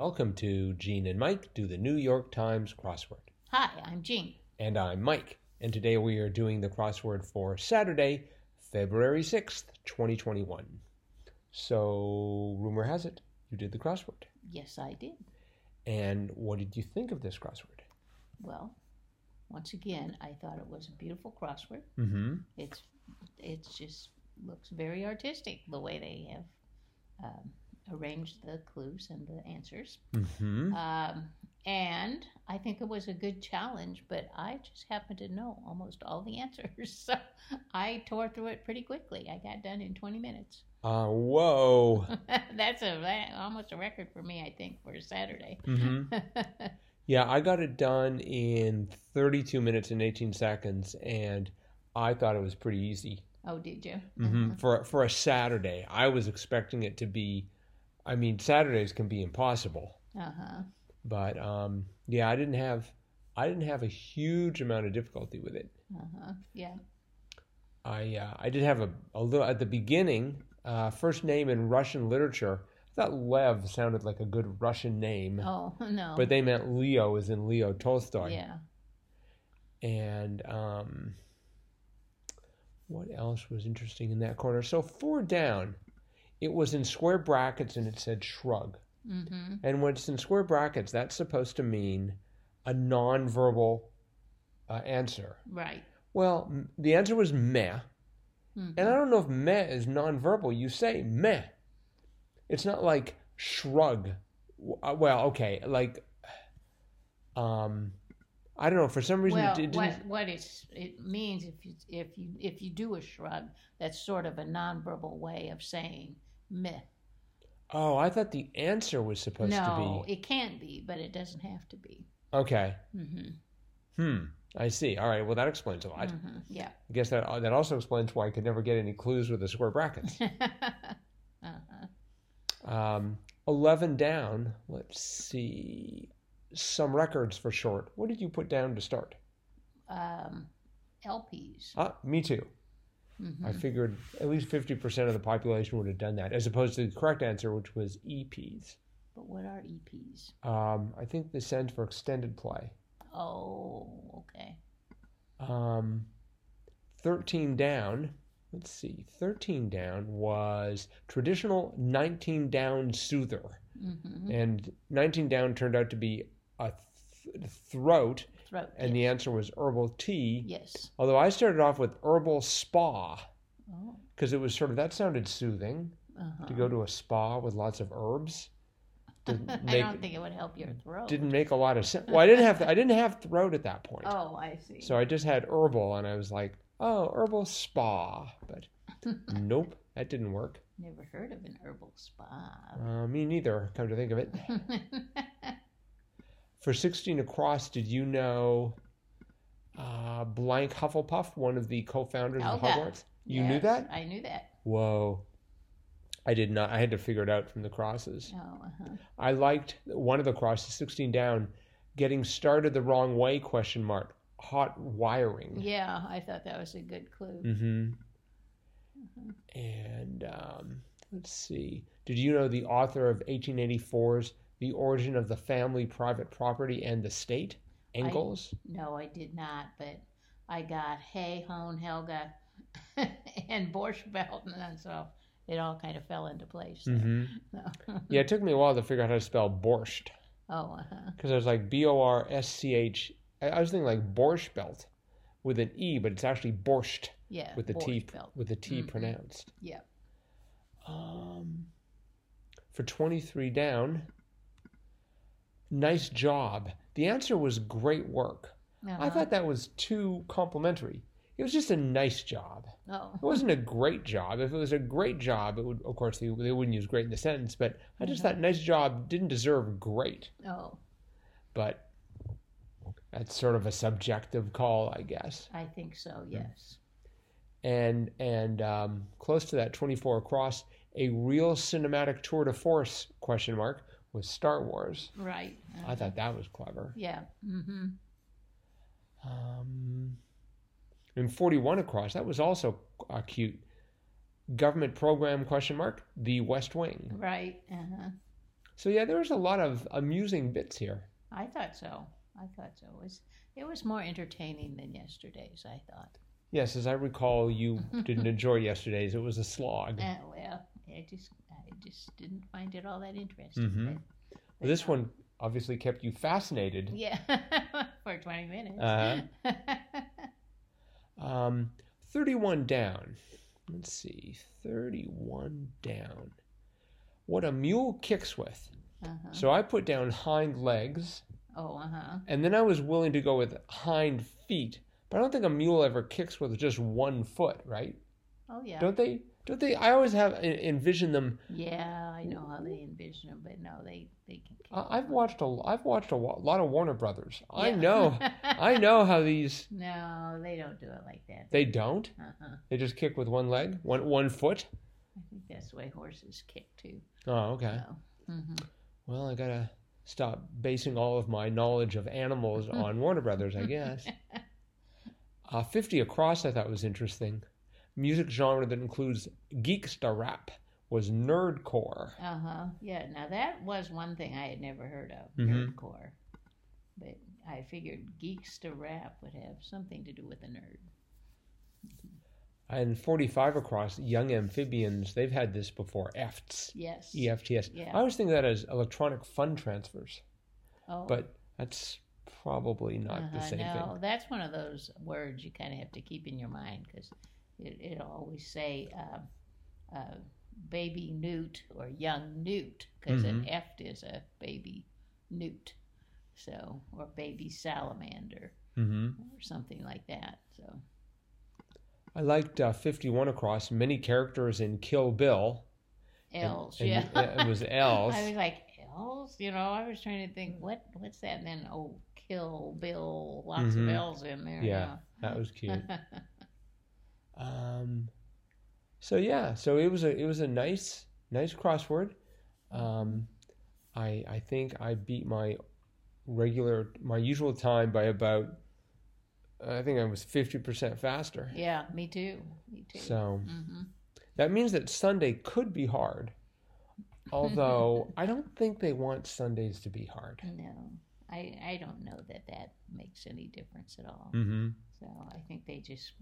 Welcome to Gene and Mike do the New York Times crossword. Hi, I'm Jean. And I'm Mike. And today we are doing the crossword for Saturday, February 6th, 2021. So, rumor has it, you did the crossword. Yes, I did. And what did you think of this crossword? Well, once again, I thought it was a beautiful crossword. Mm-hmm. It's it's just looks very artistic the way they have um, arranged the clues and the answers. Mm-hmm. Um, and I think it was a good challenge, but I just happened to know almost all the answers, so I tore through it pretty quickly. I got done in 20 minutes. Uh, whoa. That's a almost a record for me, I think, for Saturday. Mm-hmm. Yeah, I got it done in 32 minutes and 18 seconds, and I thought it was pretty easy. oh, did you? hmm For for a Saturday, I was expecting it to be. I mean, Saturdays can be impossible, Uh huh. but um, yeah, I didn't have I didn't have a huge amount of difficulty with it. Uh huh. Yeah. I uh, I did have a, a little at the beginning. Uh, first name in Russian literature. I thought Lev sounded like a good Russian name, Oh no. but they meant Leo, as in Leo Tolstoy. yeah. And um, what else was interesting in that corner? So four down, it was in square brackets and it said shrug. Mm-hmm. And when it's in square brackets, that's supposed to mean a nonverbal uh, answer. Right. Well, m- the answer was meh. Mhm. And I don't know if meh is nonverbal. You say meh. It's not like shrug. Uh, Well, okay, like, um, I don't know. For some reason, Well, it, what what it's, it means if you if you if you do a shrug, that's sort of a nonverbal way of saying meh. Oh, I thought the answer was supposed no, to be. No, it can be, but it doesn't have to be. Okay. Mm-hmm. Hmm. I see. All right. Well, that explains a lot. Mm-hmm. Yeah. I guess that that also explains why I could never get any clues with the square brackets. uh-huh. um, Eleven down. Let's see. Some records for short. What did you put down to start? um, LPs. Ah, me too. Hmm I figured at least fifty percent of the population would have done that, as opposed to the correct answer, which was EPs. But what are EPs? Um, I think this stands for extended play. Oh, okay. Um, 13 down, let's see, 13 down was traditional 19 down soother. Mm-hmm. And 19 down turned out to be a th- throat, Throat. and the answer was herbal tea. yes. Although I started off with herbal spa Oh. because it was sort of that sounded soothing Uh-huh. to go to a spa with lots of herbs. Didn't I don't think it would help your throat. didn't make a lot of sense. Well, I didn't have I didn't have throat at that point. Oh, I see. So I just had herbal, and I was like, oh, herbal spa. But nope, that didn't work. Never heard of an herbal spa. Uh, me neither, come to think of it. For 16 across, did you know uh, Blank Hufflepuff, one of the co founders of Hogwarts? You knew that? I knew that. Whoa. I did not. I had to figure it out from the crosses. Oh, uh-huh. I liked one of the crosses, 16 down, getting started the wrong way, question mark, hot wiring. Yeah, I thought that was a good clue. Mm-hmm. And um, let's see. Did you know the author of 1884's The Origin of the Family, Private Property, and the State? Engels? No, I did not, but I got Hay, Hone, Helga, and Borscht Belt, and then so it all kind of fell into place. Mm-hmm. No. Yeah, it took me a while to figure out how to spell borscht Oh, uh-huh. because I was like B O R S C H. I was thinking like borscht belt with an E, but it's actually borscht yeah. with the T Belt. with the T Mhm. pronounced. Yeah. Um, for 23 down, nice job. The answer was great work. I Uh-huh. thought that was too complimentary. It was just a nice job. Oh. It wasn't a great job. If it was a great job, it would, of course, they, they wouldn't use great in the sentence, but I just Mhm. thought nice job didn't deserve great. Oh, But that's sort of a subjective call, I guess. I think so. Yes. and and um, close to that 24 across a real cinematic tour de force question mark was star wars Right. i thought that was clever Yeah. Mm-hmm. um, and 41 across that was also uh, cute government program question mark the west wing Right. Uh-huh. So yeah, there was a lot of amusing bits here. I thought so. I thought so. It was it was more entertaining than yesterday's. I thought. Yes, as I recall, you didn't enjoy yesterday's. It was a slog. Uh, well, I just I just didn't find it all that interesting. Mhm. but- Well, this one obviously kept you fascinated. Yeah, for twenty minutes. Uh-huh. Um, 31 down. Let's see. 31 down. What a mule kicks with. uh-huh. So I put down hind legs, Oh, uh huh. and then I was willing to go with hind feet. But I don't think a mule ever kicks with just one foot, right? Oh, yeah. Don't they? Don't they? I always have en- envisioned them. Yeah, I know how they envision them, but no, they they can. I've watched a. I've watched a lot of Warner Brothers. I know. I know how these. no, they don't do it like that. They don't. Uh-huh. They just kick with one leg, one one foot. I think that's the way horses kick too. Oh, okay. So, hmm Well, I gotta stop basing all of my knowledge of animals on Warner Brothers, I guess. Uh, 50 Across I thought was interesting. Music genre that includes geeksta rap was nerdcore. Uh huh. Yeah. Now that was one thing I had never heard of, Mhm. nerdcore. But I figured geeksta rap would have something to do with a nerd. And 45 Across, Young Amphibians, they've had this before. EFTs. Yes. EFTS. Yeah. I always think of that as electronic fund transfers, Oh. but that's probably not the Uh-huh, same no, thing. that's one of those words you kind of have to keep in your mind because it, it'll always say uh, uh, baby newt or young newt because an Mhm. eft is a baby newt, so or baby salamander hmm or something like that. So I liked uh, 51 Across, many characters in Kill Bill. And- elves, and yeah, It was elves. I was like elves, you know. I was trying to think what what's that, and then oh, Kill Bill, lots Mhm. of elves in there. Yeah. That was cute. So yeah, so it was a it was a nice nice crossword. Um, I I think I beat my regular my usual time by about I think I was fifty percent faster. yeah, me too. Me too. So hmm that means that Sunday could be hard. Although I don't think they want Sundays to be hard. No, I I don't know that that makes any difference at all. Mm-hmm. So I think they just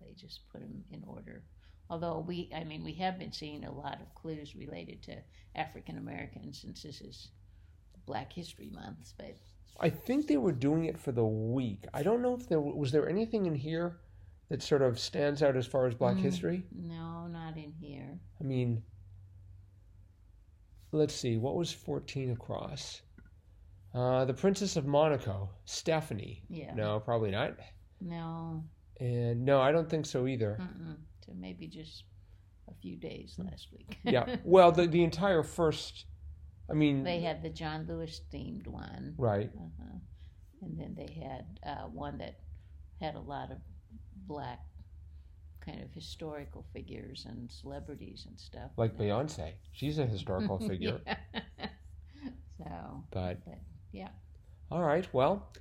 they just put them in order. Although we, I mean, we have been seeing a lot of clues related to African Americans since this is Black History Month. But I think they were doing it for the week. I don't know if there was there anything in here that sort of stands out as far as Black Mm. history. no, not in here. I mean, let's see, what was 14 across? Uh, the Princess of Monaco, Stephanie. Yeah. No, probably not. No. And no, I don't think so either. Mm-mm. So maybe just a few days last week. yeah. Well, the the entire first. I mean. they had the John Lewis themed one. Right. Uh-huh. And then they had uh, one that had a lot of black kind of historical figures and celebrities and stuff. Like Beyonce, she's a historical figure. Yeah. so, But but yeah. all right, well,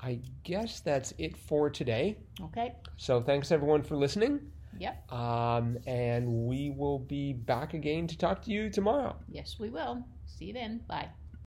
I guess that's it for today. Okay. So thanks everyone for listening. Yep. Um, and we will be back again to talk to you tomorrow. Yes, we will. See you then. Bye.